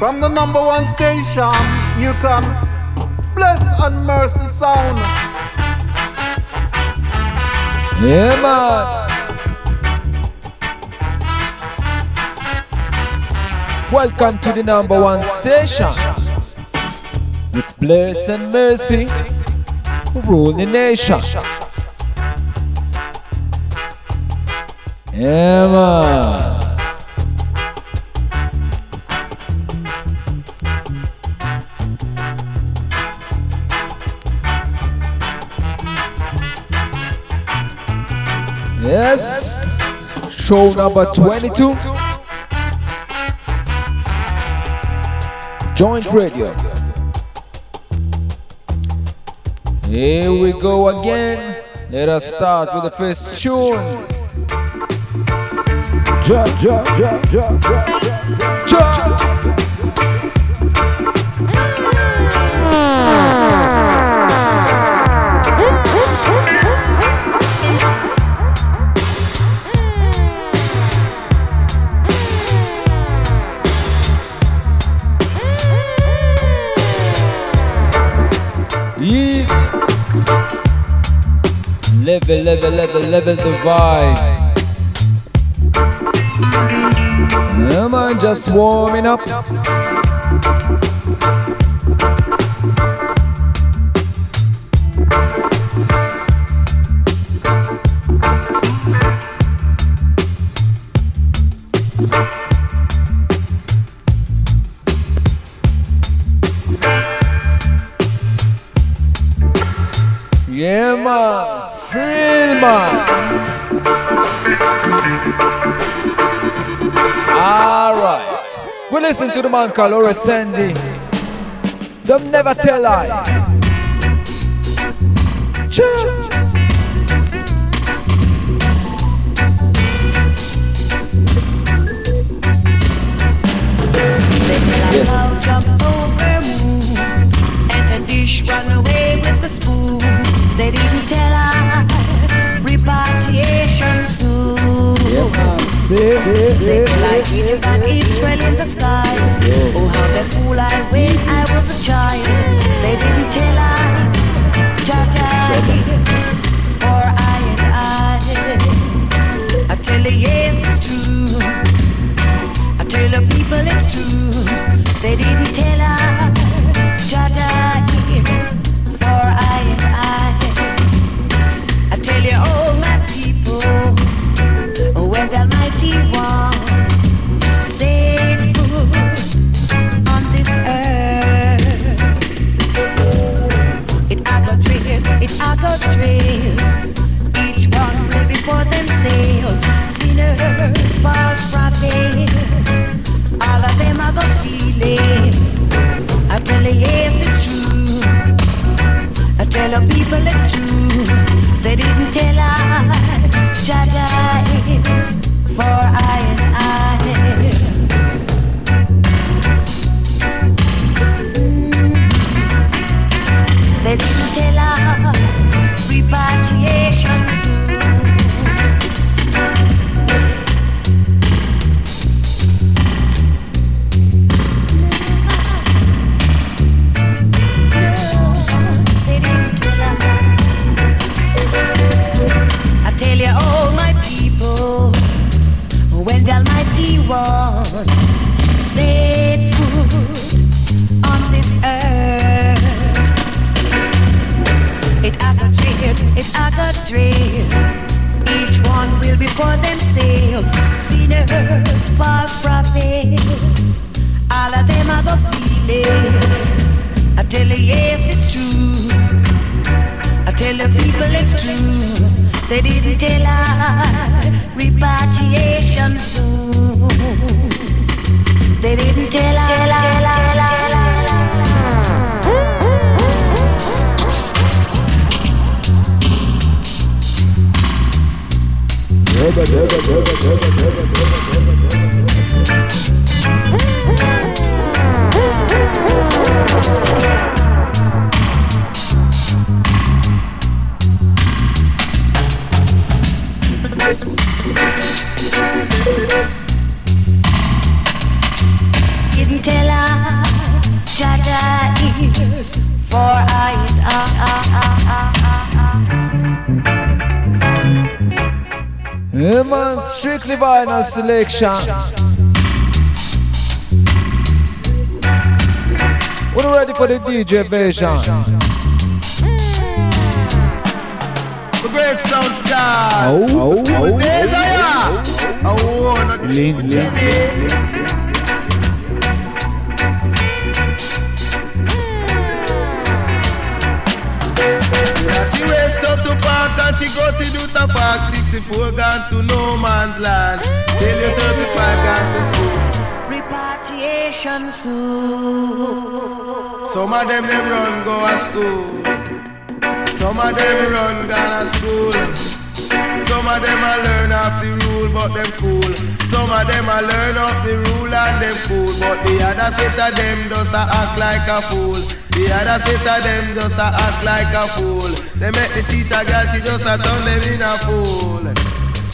From the number one station, you come. Bless and Mercy Sound. Yeah, man. Welcome to the number one station. With Bless and Mercy, rule the nation. Yeah, man. Yes. Show number 22. Joint Radio. Here we go again. Let us start with the first tune. Ja, ja, ja, ja, ja, ja. Yes. Level, level, level, level the vibes. Yeah, man, just warming up. We listen to the man called Horace Andy. Them never tell lie. Cha. Yes. jump over moon, and the dish run away with the spoon. They didn't tell her repatriation soon. They tell I Egypt and Israel in the sky. Oh, how they fool I when I was a child. They didn't tell her Jaja for I and I. I tell you, yes, it's true. I tell the people it's true. They didn't tell DJ version. The great sound star. Oh, oh, oh. There's oh, a ya. Oh, not Lin- She went up to park and she go to do the park 64 gone to no man's land Tell you 35 gone to school Repatriation soon. Some of them them run go to school. Some of them run gone to school. Some of them a learn off the rule but them cool. Some of them a learn off the rule and them cool But the other set of them just a act like a fool. The other set of them just a act like a fool. They make the teacher girl she just a turn them in a fool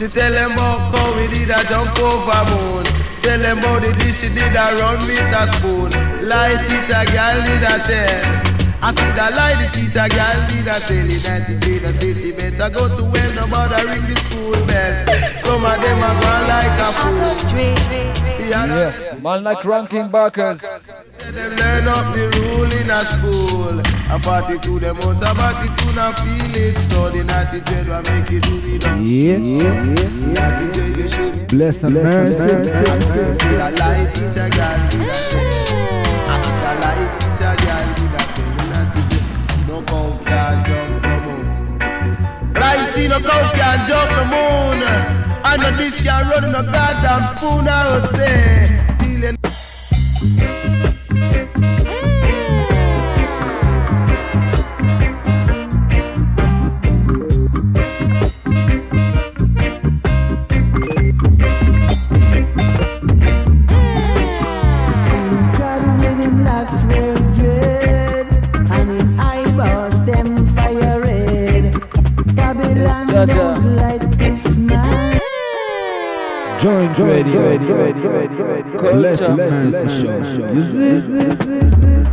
She tell them about how we did a jump over moon Tell them about the dish she did a run with a spoon. Lie teacher girl did a tell. I see the lie the teacher girl did a tell. In 93 the city better go to well no bother ring the school bell. Some of them are gone like a fool. The other Yes, man like ranking backers. Them learn up the rule in a school. A 42 them out a 42 now feel it. So the naughty dread will make you do it up. Yeah, Naughty dread you should bless and mercy. I see a light girl did a. I see a light girl did a tell. The naughty dread see no cow can jump the moon. But I see no cow can jump the moon. I know this guy running a goddamn spoon. I would say. Feeling Joint radio. Bless and mercy show. You see?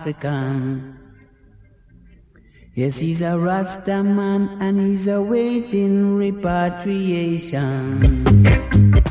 African. Yes, he's a Rasta man and he's awaiting repatriation. Repatriation.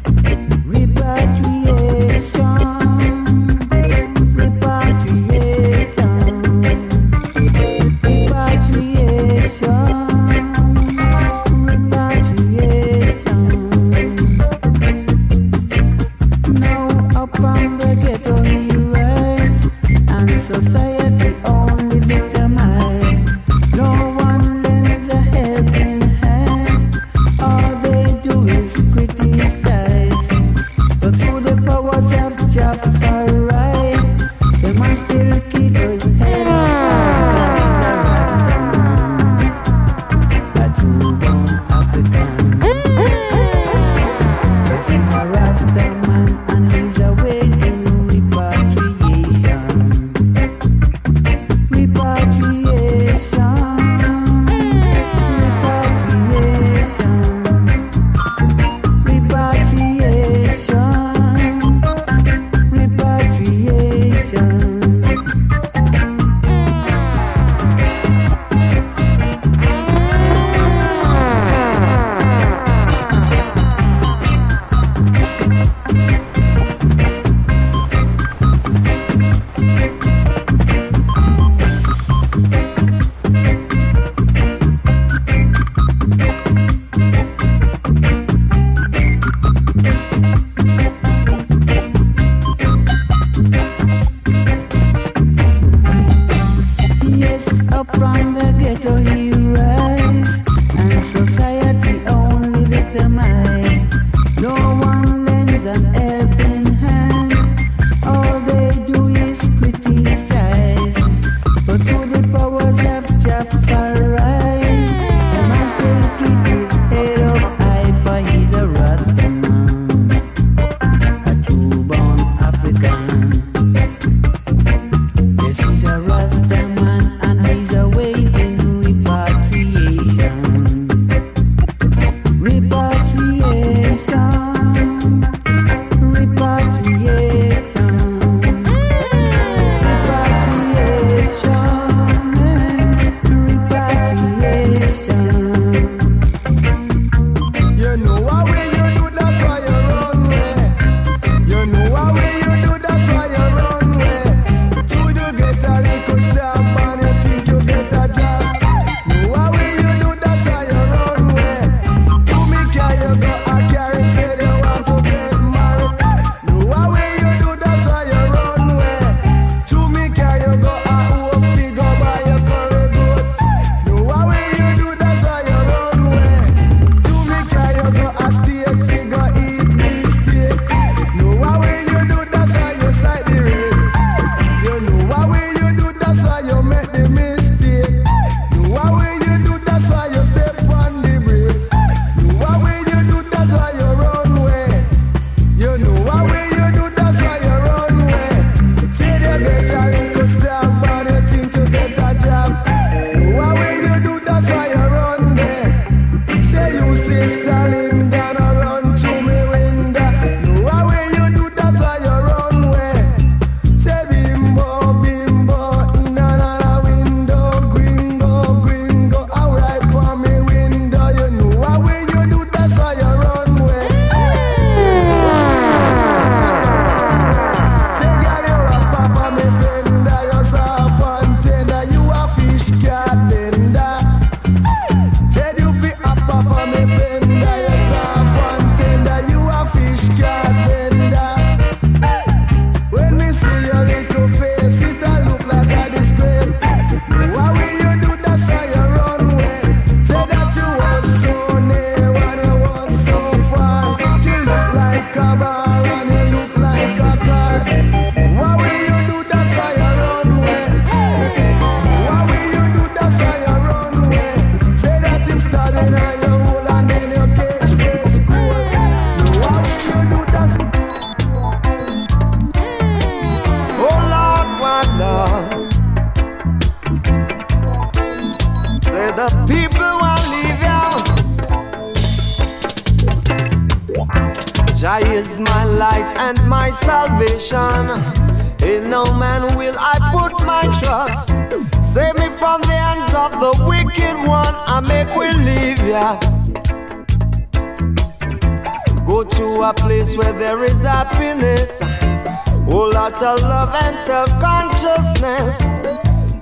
Whole lot of love and self consciousness.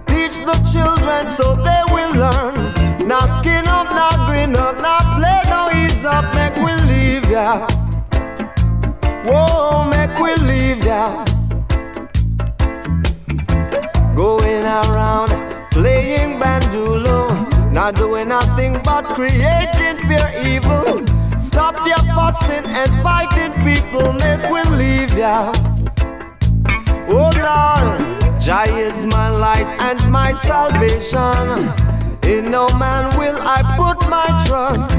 Teach the children so they will learn. Now skin up, now green up, now play, now ease up, make we leave ya. Whoa, make we leave ya. Going around playing bandulo, not doing nothing but creating pure evil. Stop your fussing and fighting, people, make we leave ya. Oh Lord, Jah is my light and my salvation. In no man will I put my trust.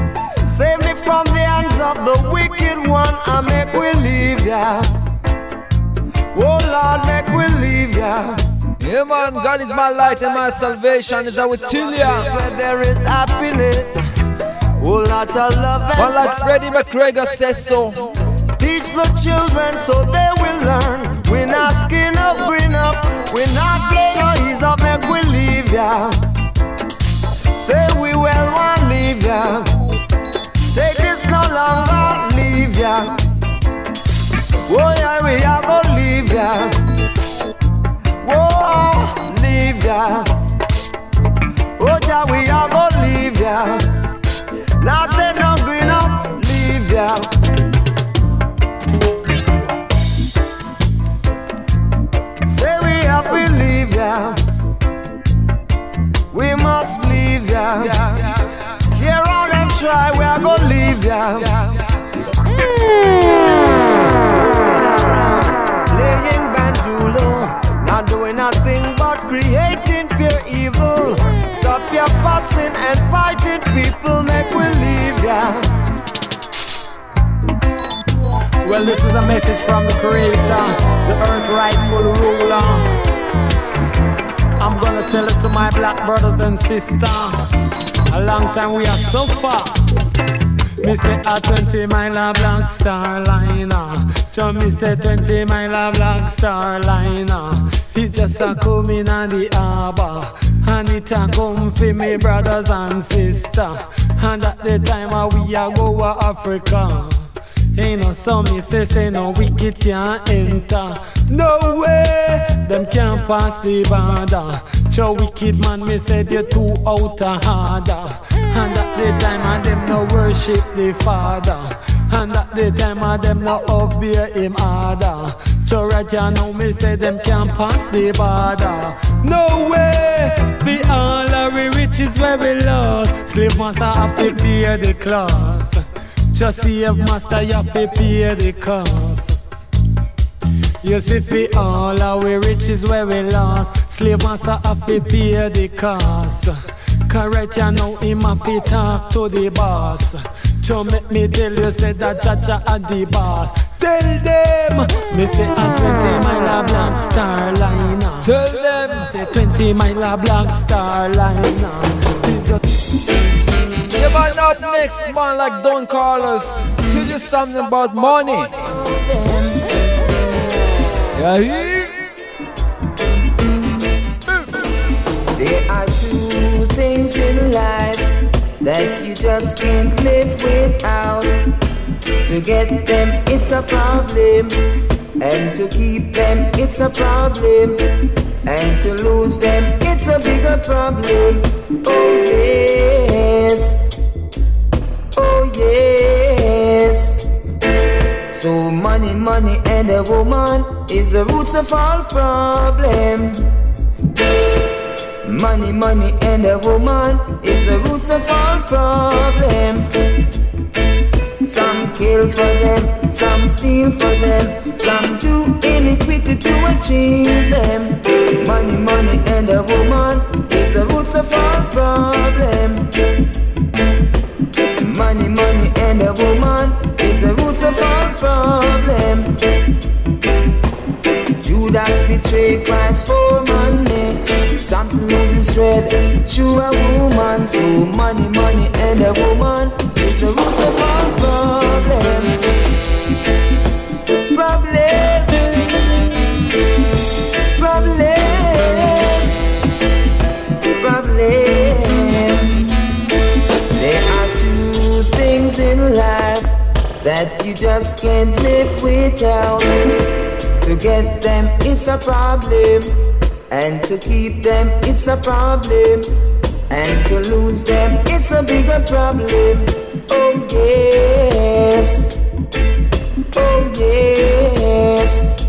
Save me from the hands of the wicked one. I make we leave ya. Oh Lord, make we leave ya. Yeah, man, God is my light and my salvation. Is I tell ya. Where there is happiness. Oh, lot of love and One like Freddie McGregor says so. Teach the children so they will learn. We not skin up, green up. We not play no ease up, make we leave ya. Say we well want leave ya. Take this no longer, leave ya. Oh yeah, we are gonna leave ya. Whoa, leave ya. Oh yeah, we are gonna leave ya. Not ya. We must leave ya. Here on them try, we are gonna leave ya. Going around, playing bandulo, not doing nothing but creating pure evil. Stop your fussing and fighting, people, make we leave ya. Well, this is a message from the Creator, the earth rightful ruler. I'm gonna tell it to my black brothers and sisters. A long time we are so far. Me say a 20 mile a black star liner. So me say 20 mile a black star liner. It just a come in on the harbor. And it a come for me brothers and sisters. And at the time we a go to Africa. Ain't no some me say say no wicked can't enter. No way, them can't pass the border. Cho wicked man me said you too out of order. And at the time of them no worship the Father. And at the time of them no obey him order. So right here now me say them can't pass the border. No way, be all our riches where we lost. Slave master have to pay the class. Just see if master you have to pay the cost. You see fi all our riches where we lost. Slave master have to pay the cost. Correct you know him have to talk to the boss. To make me tell you say that Chacha at the boss. Tell them, me say a 20 mile a black star liner. Tell them. Say 20 mile a black star liner. Yeah, man, up next, man, like Don Carlos. Tell you something about money. Yeah, he. There are two things in life that you just can't live without. To get them, it's a problem. And to keep them, it's a problem. And to lose them, it's a bigger problem. Oh, yes. Money, money, and a woman is the roots of all problem. Money, money, and a woman is the roots of all problem. Some kill for them, some steal for them, some do iniquity to achieve them. Money, money, and a woman is the roots of all problem. Money, money, and a woman roots of all problem. Judas betrayed Christ for money. Samson losing tread through a woman. So money, money, and a woman is the root of problem. Problem. Just can't live without. To get them, it's a problem. And to keep them, it's a problem. And to lose them, it's a bigger problem. Oh, yes. Oh, yes.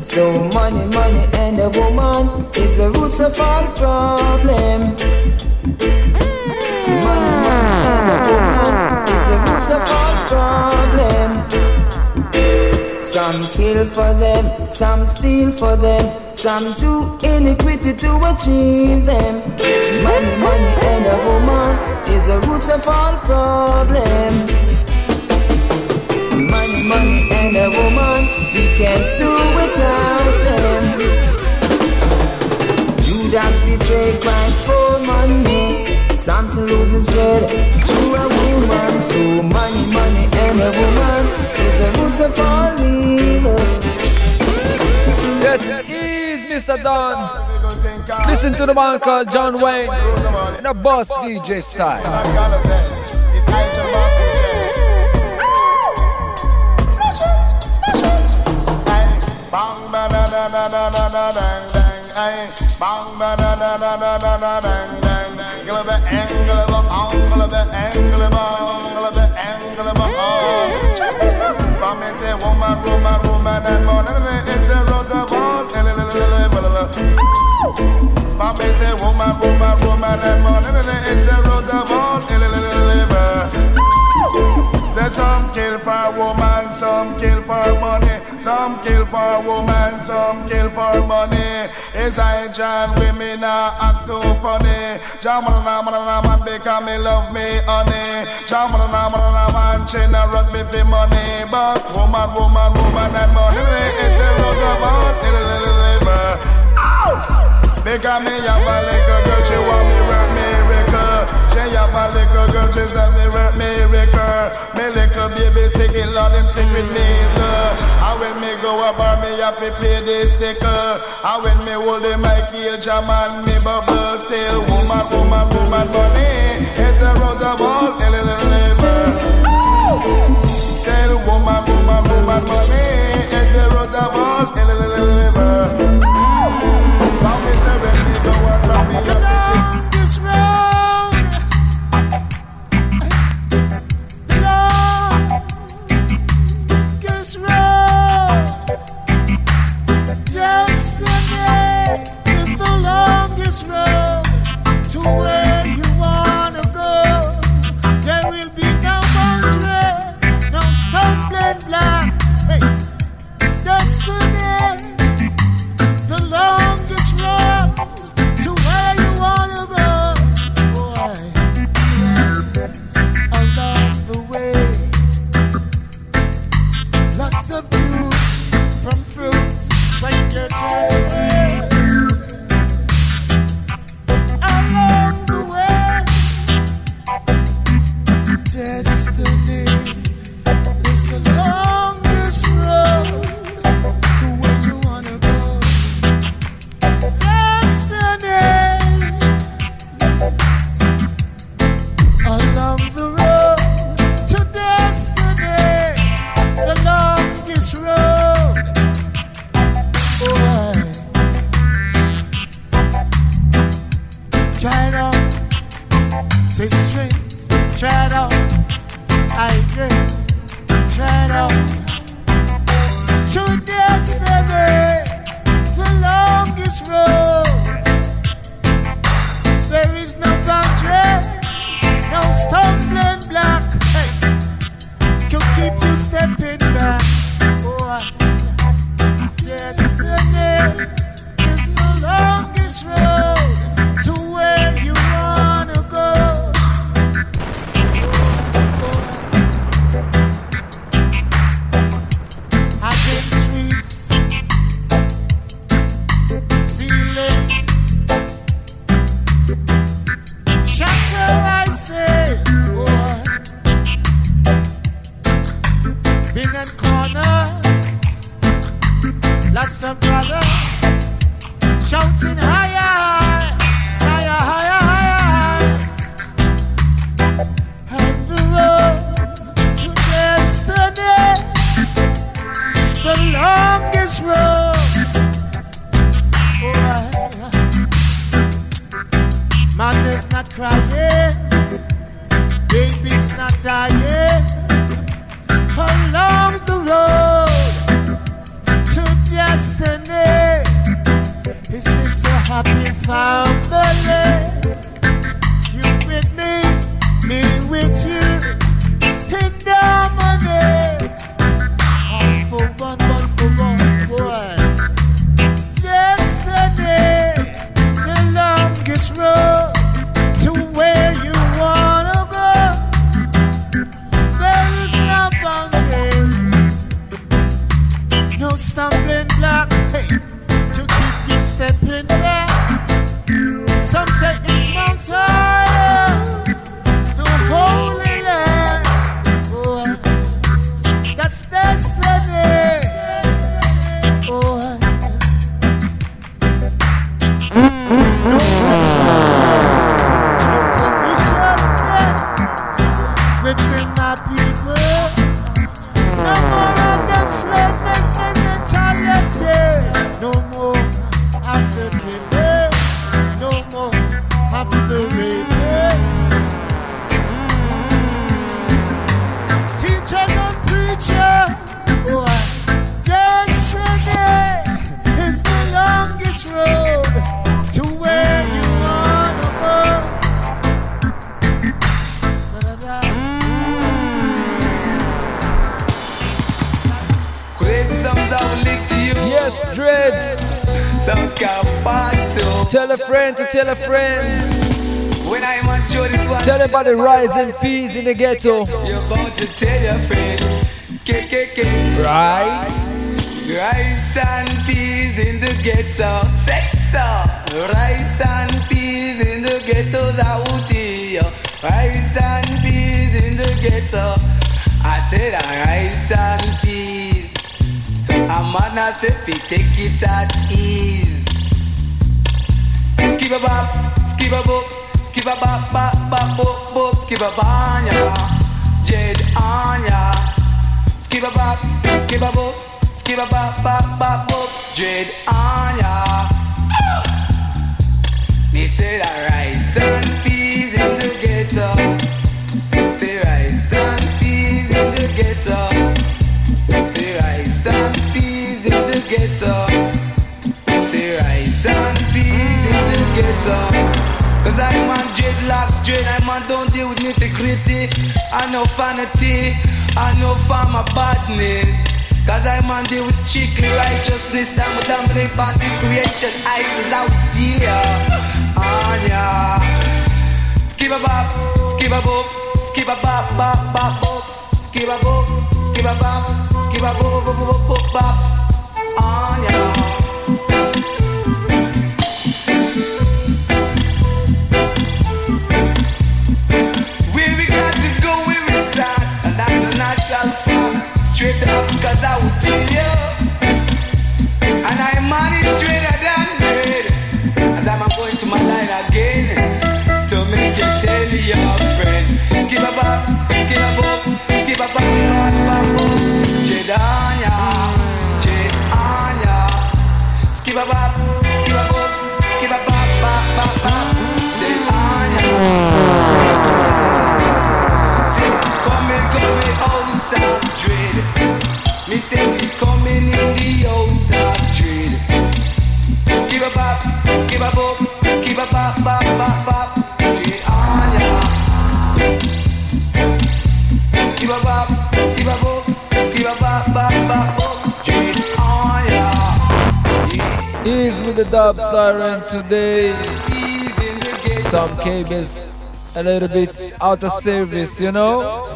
So, money, money, and a woman is the roots of all problem. The roots problem. Some kill for them, some steal for them, some do iniquity to achieve them. Money, money, and a woman is the roots of all problem. Money, money, and a woman, we can't do without Listen to the man called John Wayne in a boss DJ style. Bang ba Angle of the angle of the angle of the angle of the angle of the angle of the me say woman woman woman and man is the road of for me say woman, woman, woman and money is the road of all some kill for woman, some kill for money, some kill for a woman, some kill for money. Is I John women are act too funny. Jamal na man na man because me love me honey. Jamal na man na man she na run me for money, but woman, woman, woman and money is the road of all because me have a little girl, she want me work miracle. She have a little girl, she say me work miracle. Me little baby it Lord him sick with me, sir. And when me go up, me have to pay the sticker. And when me hold the mic, he'll jam and me bubble still. Woman, woman, woman, money. It's the road of all, Still woman, woman, woman, money. Road to where you wanna go. Create songs I will lick to you. Yes, dreads. Sounds got. Tell a friend to tell a friend. When I'm on show this one. Tell about the rising peas in the ghetto. You're about to tell your friend. KKK. Right? Rice and the ghetto. Say so. Rice and peas in the ghetto. Zaudi. Rice and peas in the ghetto. I said uh, rice and peas. A man I said we take it at ease. Skip a bop, skip a bop, skip a bop, bop, bop, bop, bop, skip a banya. Jade Anya. Skip a bop, skip a bop, skip a bop, bop, bop, bop, Jade Anya. Me say that rice and peas in the ghetto. Say rice and peas in the ghetto. Say rice and peas in the ghetto. Say rice and peas in the ghetto. Cause I'm on dreadlocks, dread, I'm on don't deal with nitty gritty. I know vanity, I know farmer badness. Cause I'm on deal with strictly righteousness. That will dominate on this creation. Heights is out there. Anya. Skip a bop, skip a bop, skip a bop, bop, bop, bop. Skip a bop, skip a bop, skip a bop, bop, bop, bop, bop. Anya. To Africa's I We coming in the house of dread. Skip a bop, skip a bop, skip a bop, bop, bop, bop. On ya. Skip a bop, skip a bop, skip a bop, bop, bop, bop. On ya. Is with the dub siren today. Some cables a little bit out of service, you know?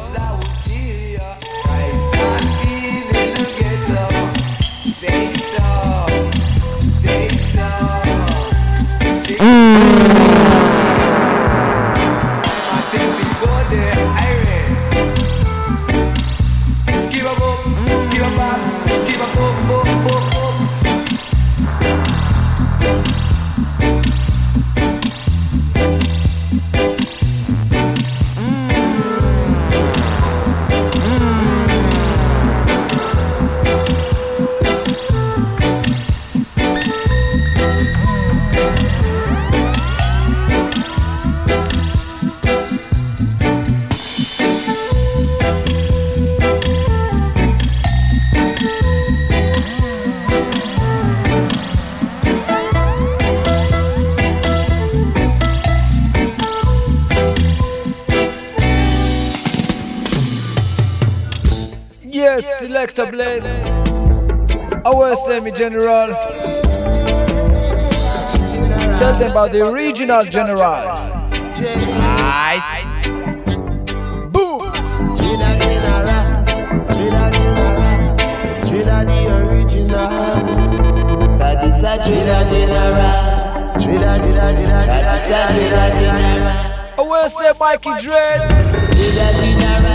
Yes, a place. bless. Our semi general. Tell them about the original general. Right. Boom. Gina General. Gina General. Gina the original. That is a Gina General. Gina Gina Gina Gina. That is a Gina General. I will say Mikey Dread. Gina General.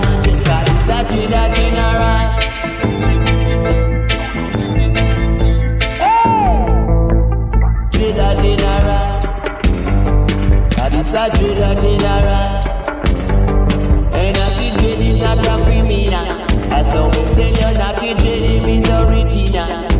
to the general. Hey! To the general. That is a to the general. And I see dread is not a. I saw me tell you the dread original.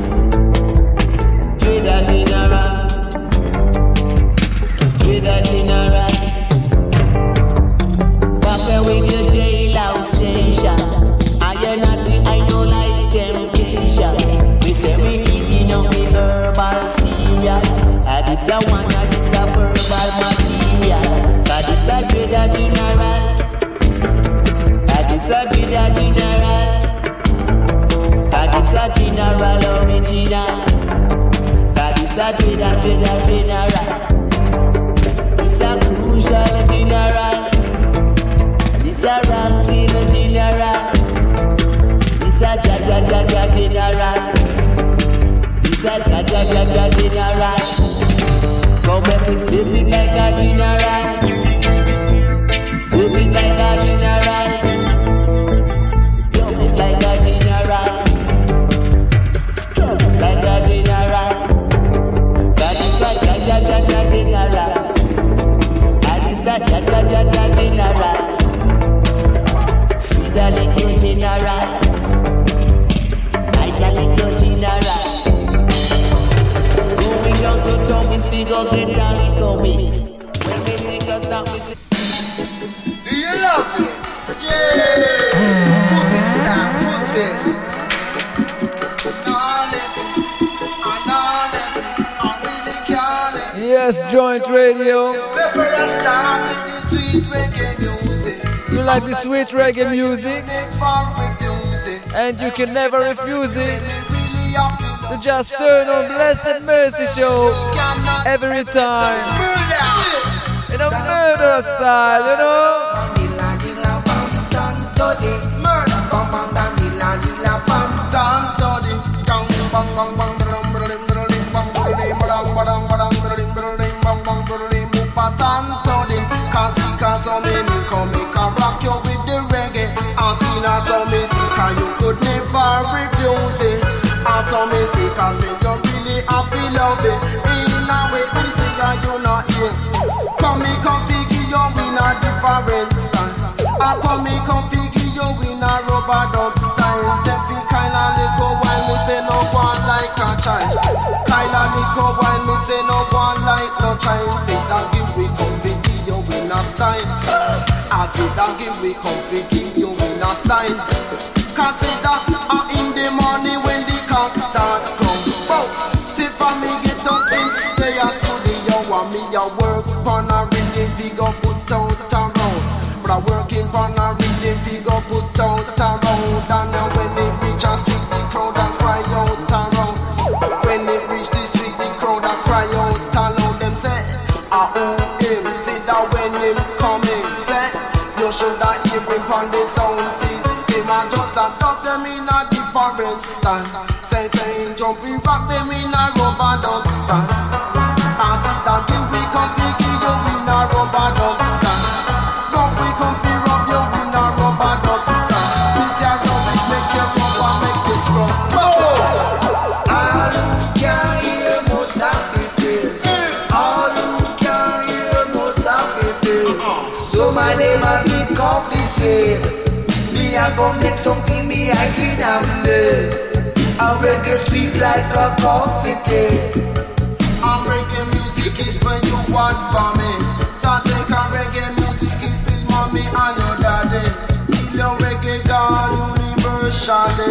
and you can never refuse it. So just turn on Blessed Mercy Show every time in a murder style, you know. In a way, me see ya, you not here. Come me configure you in a different style. I come me configure you in a rubber dub style. Every kind of liquor wine, me say no one like a child. Kind of liquor wine, me say no one like no child. Say that give we configure you in a style. I say that give we configure you in a style. Cause say that uh, in the morning. people on the sound system I just adopt them in a different style. I'll break your sweet like a coffee tea. I'm break music is when you want for me. Tossing can reggae music is for mommy and your daddy. Kill your reggae God universally.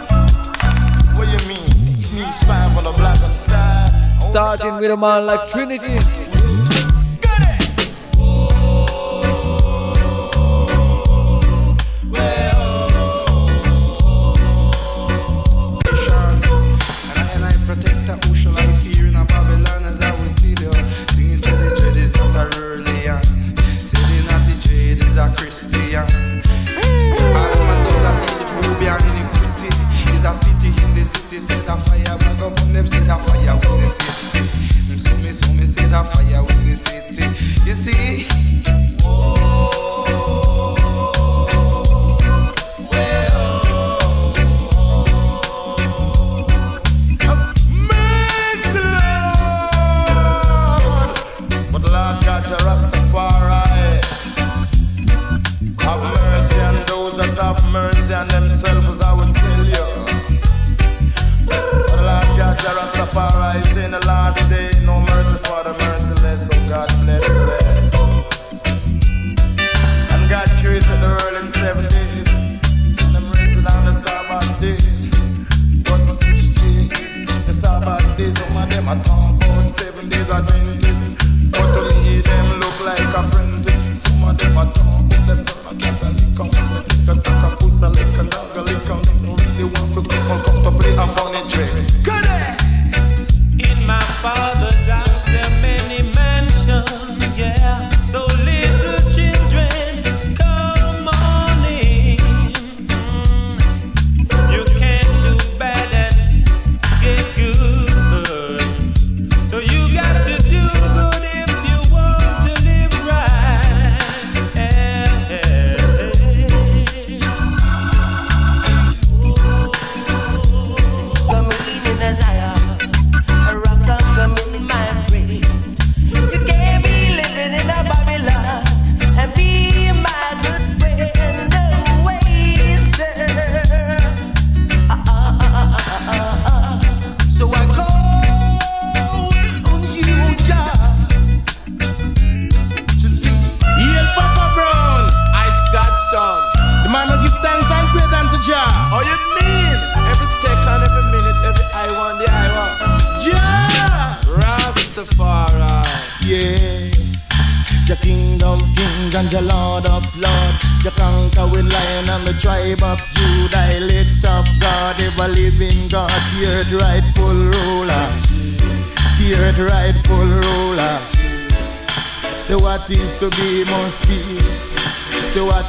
starting with a man like Trinity.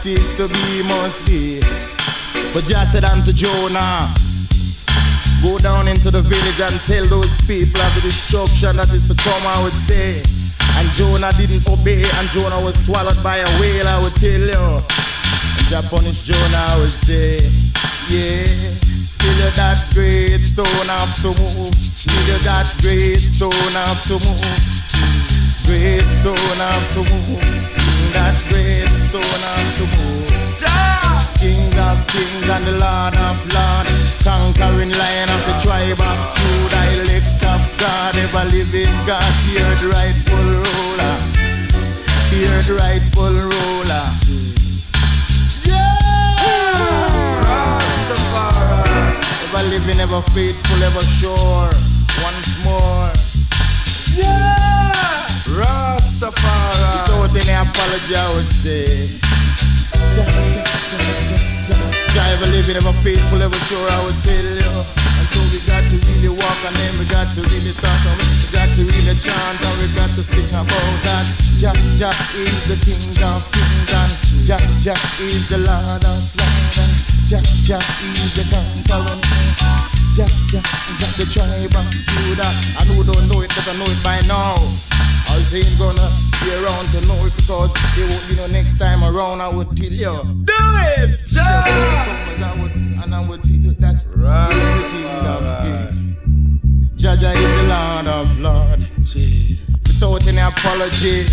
What is to be must be. But just said unto Jonah, Go down into the village and tell those people of the destruction that is to come, I would say. And Jonah didn't obey, and Jonah was swallowed by a whale, I would tell you. And Jah punish Jonah, I would say. Yeah, till you that great stone have to move. Till you that great stone have to move. Great stone have to move. That great stone have to move. King of kings and the Lord of lords, conquering lion of the tribe of Judah, elect of God, ever living God, the rightful ruler, the rightful ruler. Ever living, ever faithful, ever sure. Once more. Yeah! Rastafari. Without any apology, I would say. Jah ever living, ever faithful, ever sure, I would tell you. And so we got to really walk and then we got to really talk and we got to really chant and we got to sing about that. Is the King of kings and Jah, Jah is the Lord of lords and Jah, Jah is the conqueror. Jah, Jah is the tribe of Judah. And who don't know it, better know it by now. I ain't gonna be around to know it because there won't be no next time around. I would tell you, do it. I would, and I would tell you that right. is the King of Kings. Jah is the Lord of Lords. Without any apology,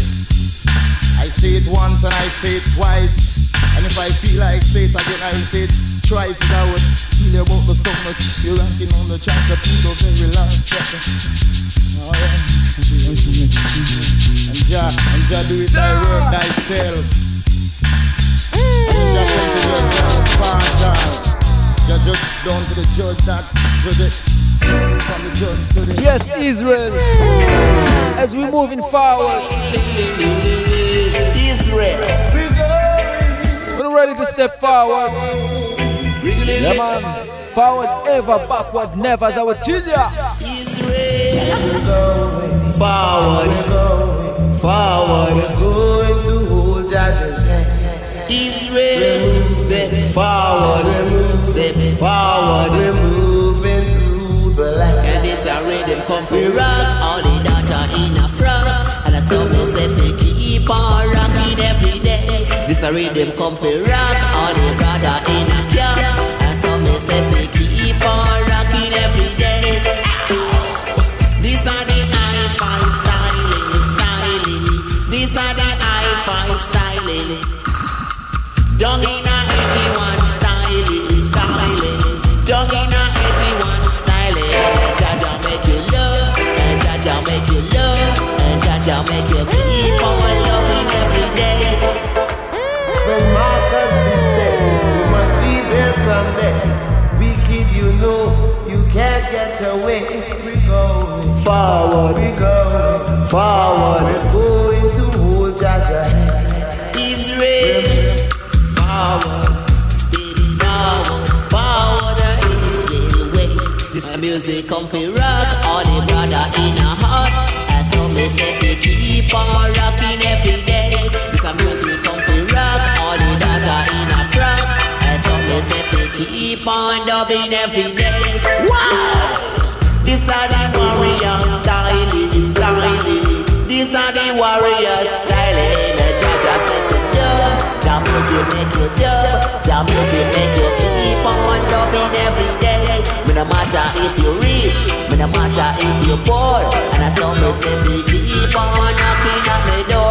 I say it once and I say it twice. And if I feel like say it again, I will say it twice. And I would tell you about the that you're ranking on the to the very last chapter. And Jah, and Jah do it thy work thyself. Jah judge. Jah judge down to the judge that judge it. From the judge to the Yes, Israel. As we're moving forward. Israel. We're ready to step forward. Yeah, man. Forward ever, backward never, as tell ya. Forward, forward, going to hold Judge's hand. Israel, step forward, step forward, we're moving through the land. And this a rhythm come fi rock all the data in a frock. And I saw me say fi keep on rocking every day. This a rhythm come fi rock all the brother in a cap. And Jaja make you love, and Jaja make you keep on loving every day. When Marcus did say, you must be there someday. Wicked, you know, you can't get away. We going forward, we going forward. We're going to hold Jaja hand. Israel, forward, steady forward, forward, Israel way. This music come fi rocking every day. This a music rock all the data in a. As so me say fi keep on dubbing every day. Wow! This are the warrior styling, styling. Are the warrior styling. To music make you dub, Jam music make you keep on dubbing every day. Me no matter if you rich, me no matter if you poor, and I saw me say keep on knocking at me door.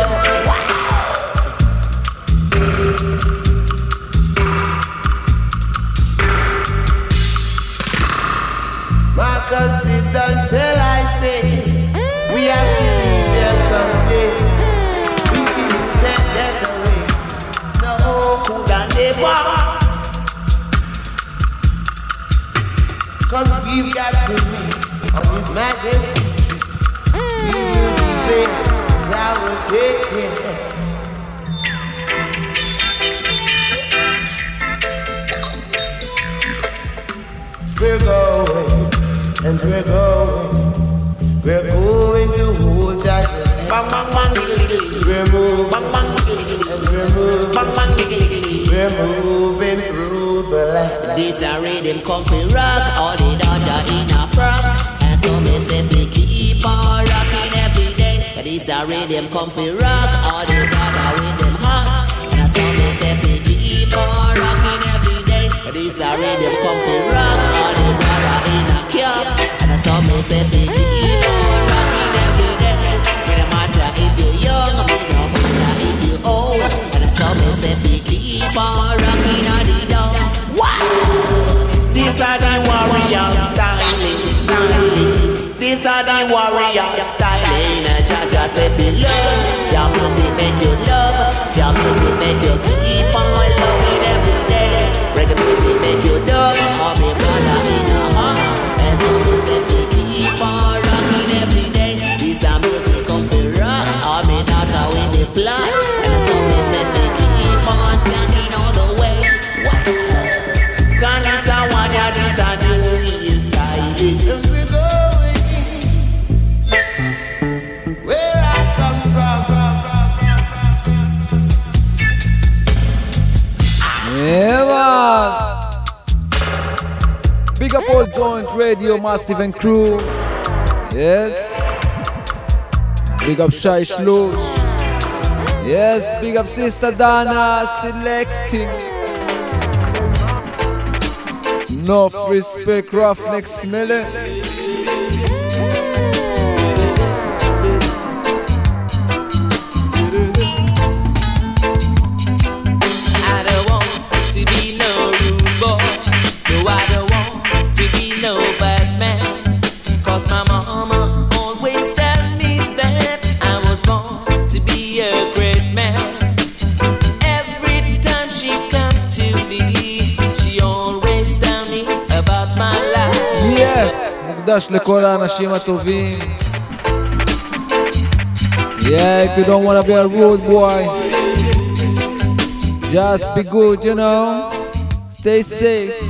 give that to me. Of His Majesty's feet. He will be there, and I will take care. We're going, and we're going, we're going to hold that. Bang bang bang, we're moving, bang bang, and we're moving, bang bang, we're moving through the land. This a rhythm come fi rock. All the dodger in a frock. And so me say fi keep on rocking every day. This a rhythm come fi rock. All the dodger with them hot. And so me say fi keep on rocking every day. This a rhythm come fi rock. All the dodger in a cup And so me say fi keep on rocking every day. No matter if you young No matter if you old. And so me say fi keep on rocking these are the warrior styling, styling. These are the warrior styling. Jah says he love. Jah says make you love. Jah says make you. Radio, Massive and Crew. Yes. Big up Shai Shlosh. Yes, big up Sister Dana selecting. Enough respect, next miller חדש לכל האנשים הטובים. Yeah, if you don't want to be a rude boy, just be good, you know? Stay safe.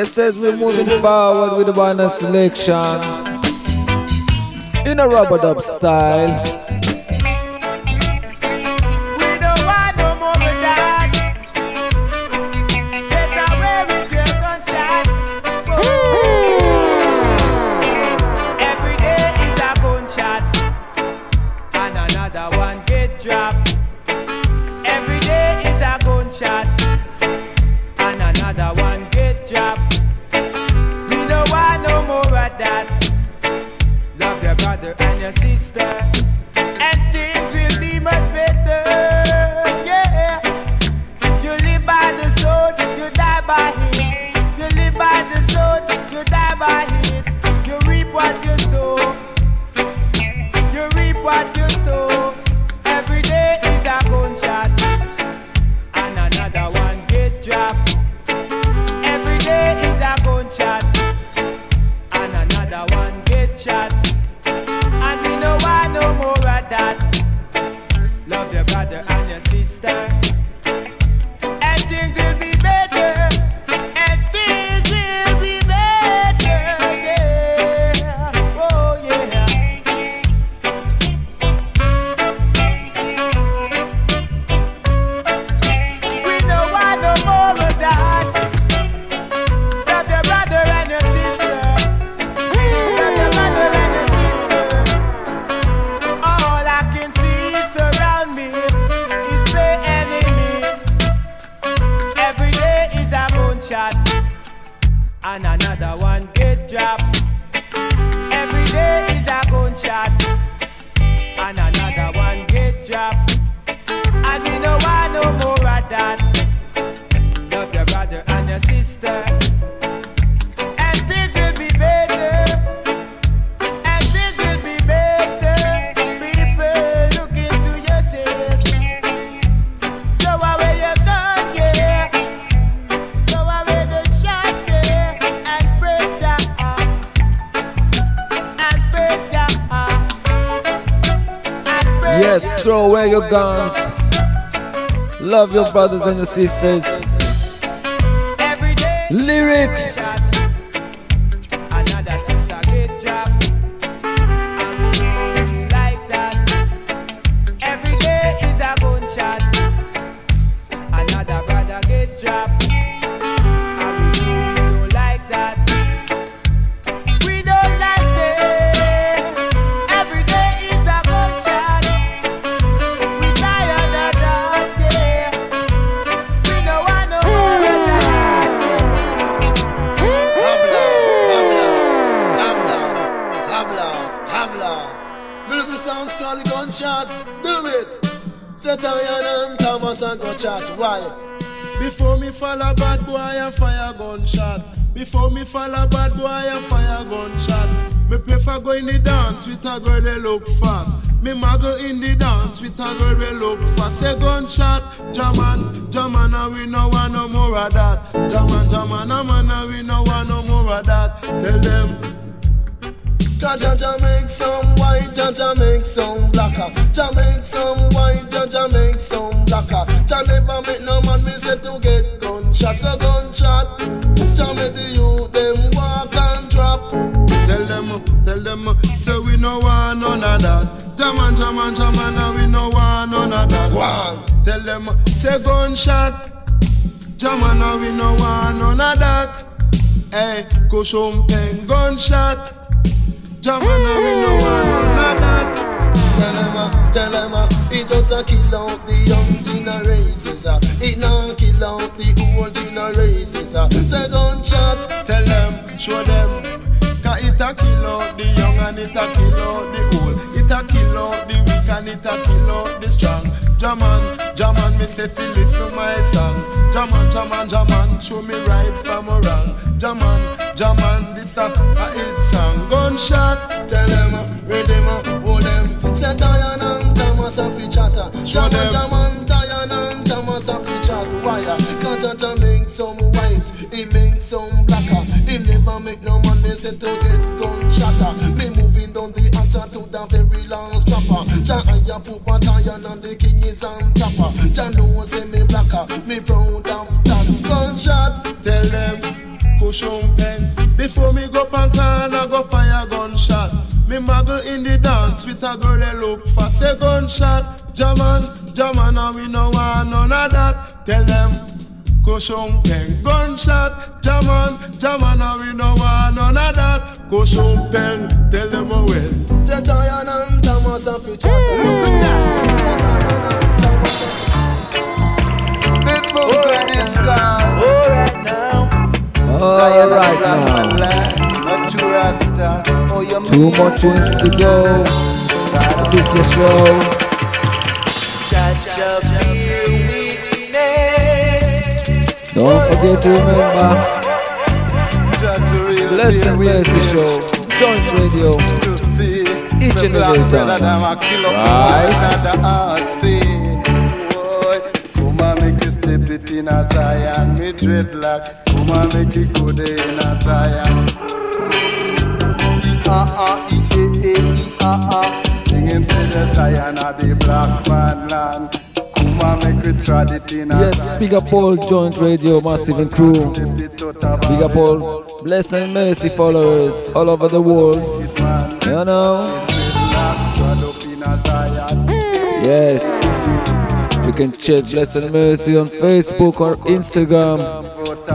It says we're moving forward with the banner selection in a rubber dub style. And another one get dropped. Every day is a gunshot Love your brothers and your sisters. Lyrics. Jaman, Jaman, and we no want no more of that. Jaman, Jaman, a man, and we no want no more of that. Tell them. Jaja make some white, Jaja make some blacker. Jah make some white, Jaja make some blacker. Jah never make no man me say to get gunshot, so gunshot. Jah make the youth them walk and drop. Tell them, tell them, say we no want none of that. Jaman, Jaman, Jaman, and we no want none of that. One. Tell them, say gunshot. Jaman, and we no want none of that. Hey, go pen gunshot. Jaman, and we no want none of that. Tell them, uh, tell them, uh, it just a kill out the young generations. Uh. It not kill out the old generations. Uh. Say gunshot. Tell them, show them. Cause it a kill out the young and it a kill out the. It a kill out the weak and it a kill out the strong. Jaman, Jaman, me say feel listen my song. Jaman, Jaman, Jaman, show me right from wrong. Jaman, Jaman, this a, a hit song. Gunshot. Tell them, uh, rhythm, uh, hold them. Set iron and Thomas a fi chatter. Show them. Jaman, Diane and Thomas a fi chat. Wire. Cause Jaja make some white, he make some blacker. He never make no money, say to get gunshot. Me moving down the hatcher to the very last dropper. Jah higher put battalion and the king is on topper. Jah know say me blacker, uh, me proud of that. Gunshot. Tell them, cushion pen. Before me go pan can, I go fire gunshot. Me muggle in the dance with a girl that look fat. Say gunshot, Jaman, Jaman, and we no want none of that. Tell them, cushion pen. Gunshot, Jaman, Jaman, and we no want none of that. Cushion pen. Tell them a well. Set iron and Thomas a fi chatter. Alright now. Alright now. Not you Rasta. Oh, you Two more tunes to go. This your show. Don't forget to remember. Blessing Mercy Show. Joint Radio. Each and every time. Right? Come and make you step in a Zion, me dreadlock. Come and make it good in a Zion. Ah ah, e eh eh e ah ah. Sing him say the Zion of the black man Yes, big up all Joint Radio, Massive and crew. Big up all Blessing Mercy followers all over the world. You know? Yes. You can check Blessing Mercy on Facebook or Instagram,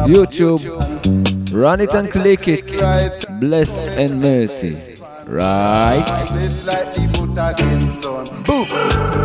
YouTube. Run it and click it. Blessed and Mercy. Right? Boom.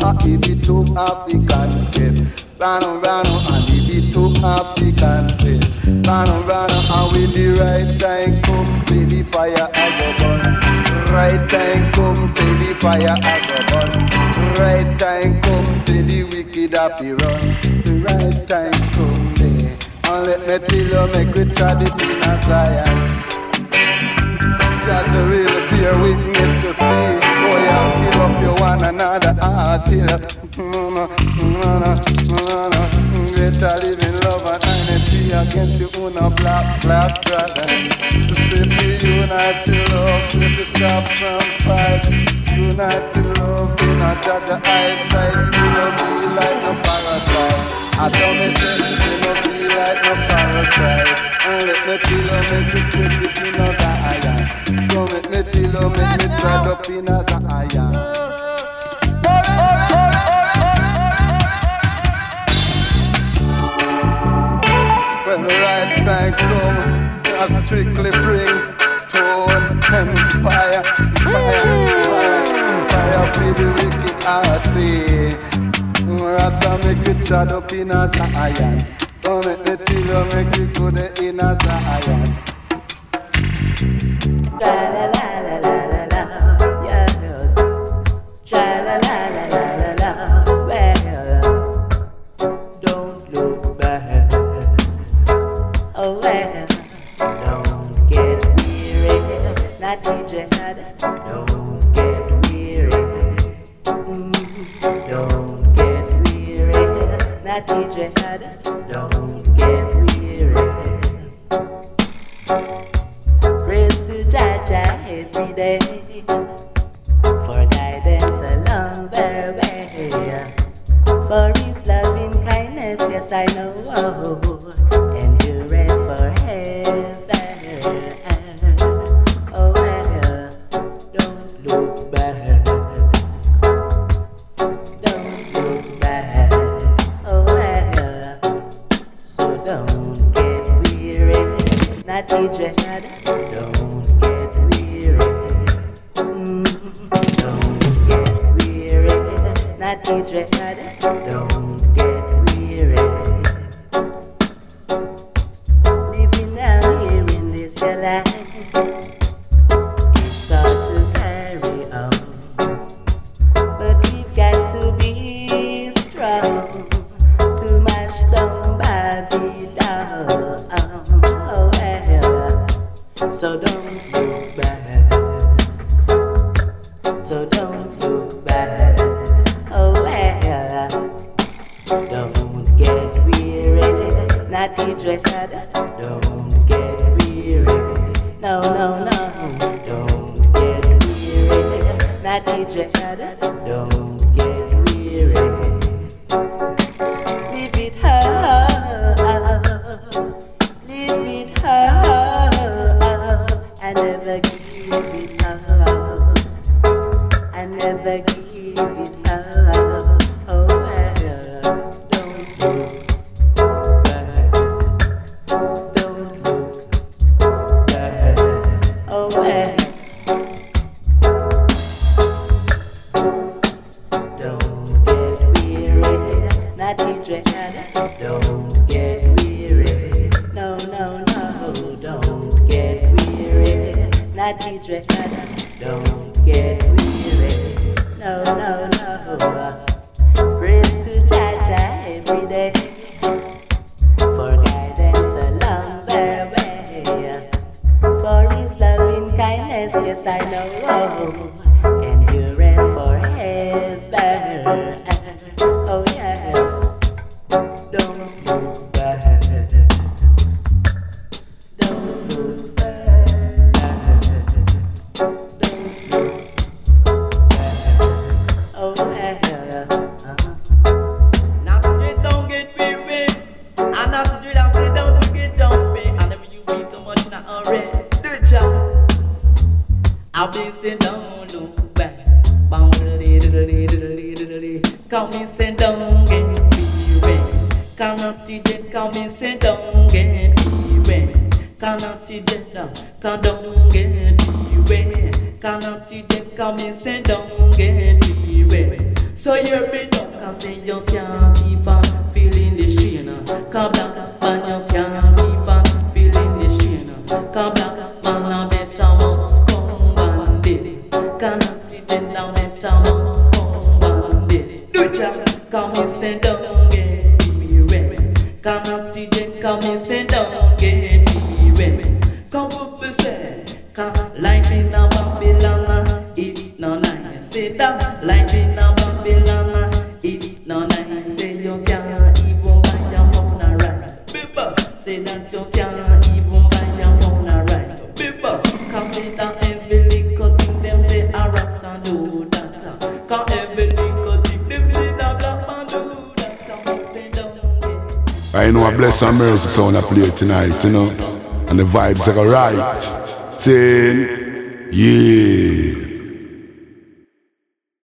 Ah ah, every tongue happy confess. Rano, rano, and every tongue happy confess. Rano, rano, and when the right time come, see the fire I go burn. Right time come, say the fire a go burn. Right time come, say the wicked happy run. Right time come, me. And let me tell you, make we try the thing at Zion. Try to really be a witness to see Boy, I'll kill up your one another until no, no, no, no, no, no. Live in love and unity against you, una black, black brother. To safely unite in love, you stop from fight. Unite in love, in a judge eyesight. You know, be like no parasite. I me say, you know, be like no parasite. And let me tell you, make you split between us let me make me us and iron. When the right time come, I strictly bring stone and fire, fire, fire, fire for the wicked I. Rasta make you chad up in a. Come make me tell you, make you go there in a. DJ know, tonight, you know. And the vibes are right. Saying, yeah.